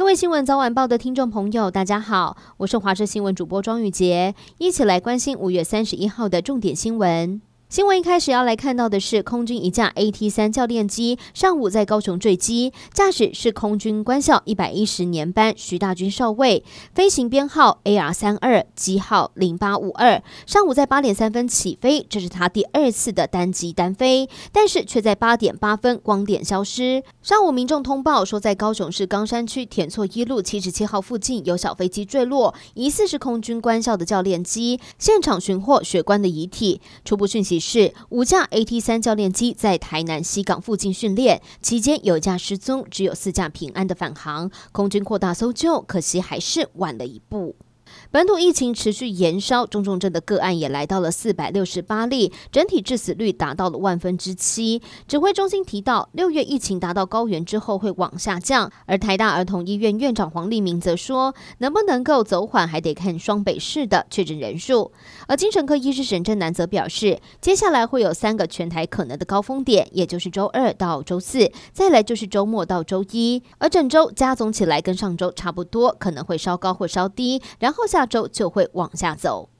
各位新闻早晚报的听众朋友，大家好，我是华视新闻主播庄玉洁，一起来关心五月三十一号的重点新闻。新闻一开始要来看到的是，空军一架 AT-3 教练机上午在高雄坠机，驾驶是空军官校一百一十年班徐大军少尉，飞行编号 AR 三二，机号零八五二。上午在八点三分起飞，这是他第二次的单机单飞，但是却在八点八分光点消失。上午民众通报说，在高雄市冈山区田厝一路七十七号附近有小飞机坠落，疑似是空军官校的教练机，现场寻获学官的遗体。初步讯息。是五架 AT 三教练机在台南西港附近训练期间，有架失踪，只有四架平安的返航。空军扩大搜救，可惜还是晚了一步。本土疫情持续延烧，中重症的个案也来到了四百六十八例，整体致死率达到了万分之七。指挥中心提到，六月疫情达到高原之后会往下降，而台大儿童医院院长黄立明则说，能不能够走缓还得看双北市的确诊人数。而精神科医师沈振南则表示，接下来会有三个全台可能的高峰点，也就是周二到周四，再来就是周末到周一，而整周加总起来跟上周差不多，可能会稍高或稍低，然后下。下周就会往下走。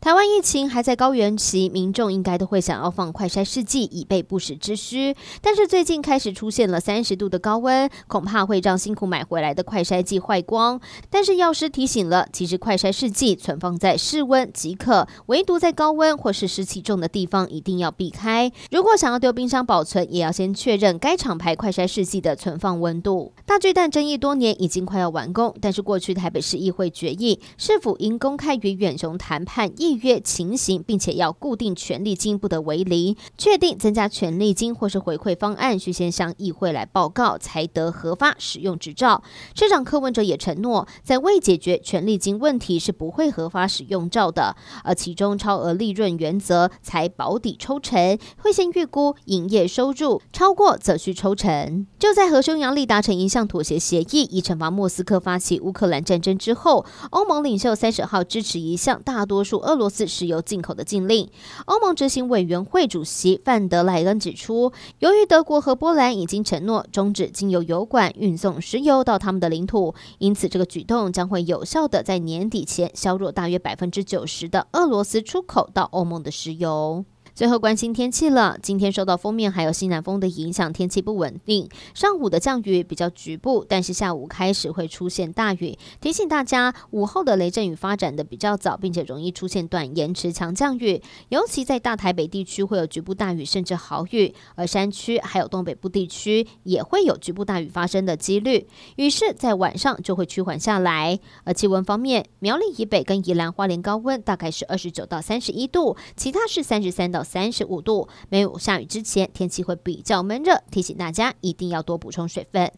台湾疫情还在高原期，民众应该都会想要放快筛试剂，以备不时之需。但是最近开始出现了三十度的高温，恐怕会让辛苦买回来的快筛剂坏光。但是药师提醒了，其实快筛试剂存放在室温即可，唯独在高温或是湿气重的地方一定要避开。如果想要丢冰箱保存，也要先确认该厂牌快筛试剂的存放温度。大巨蛋争议多年，已经快要完工，但是过去台北市议会决议，是否应公开与远雄谈判议约情形，并且要固定权利金不得为零，确定增加权利金或是回馈方案，需先向议会来报告，才得核发使用执照。市长柯文哲也承诺，在未解决权利金问题是不会核发使用照的，而其中超额利润原则才保底抽成，会先预估营业收入，超过则需抽成。就在和匈牙利达成一项妥协协议，以惩罚莫斯科发起乌克兰战争之后，欧盟领袖三十号支持一项大多数俄罗斯石油进口的禁令，欧盟执行委员会主席范德莱恩指出，由于德国和波兰已经承诺终止经由油管运送石油到他们的领土，因此这个举动将会有效地在年底前削弱大约百分之九十的俄罗斯出口到欧盟的石油。最后关心天气了，今天受到锋面还有西南风的影响，天气不稳定。上午的降雨比较局部，但是下午开始会出现大雨。提醒大家，午后的雷阵雨发展的比较早，并且容易出现短延迟强降雨，尤其在大台北地区会有局部大雨甚至豪雨，而山区还有东北部地区也会有局部大雨发生的几率。雨势在晚上就会趋缓下来。而气温方面，苗栗以北跟宜兰花莲高温大概是二十九到三十一度，其他是三十三到。三十五度，没有下雨之前，天气会比较闷热，提醒大家一定要多补充水分。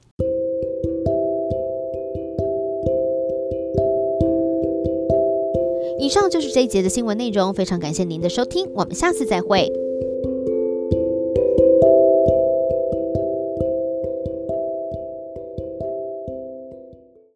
以上就是这一节的新闻内容，非常感谢您的收听，我们下次再会。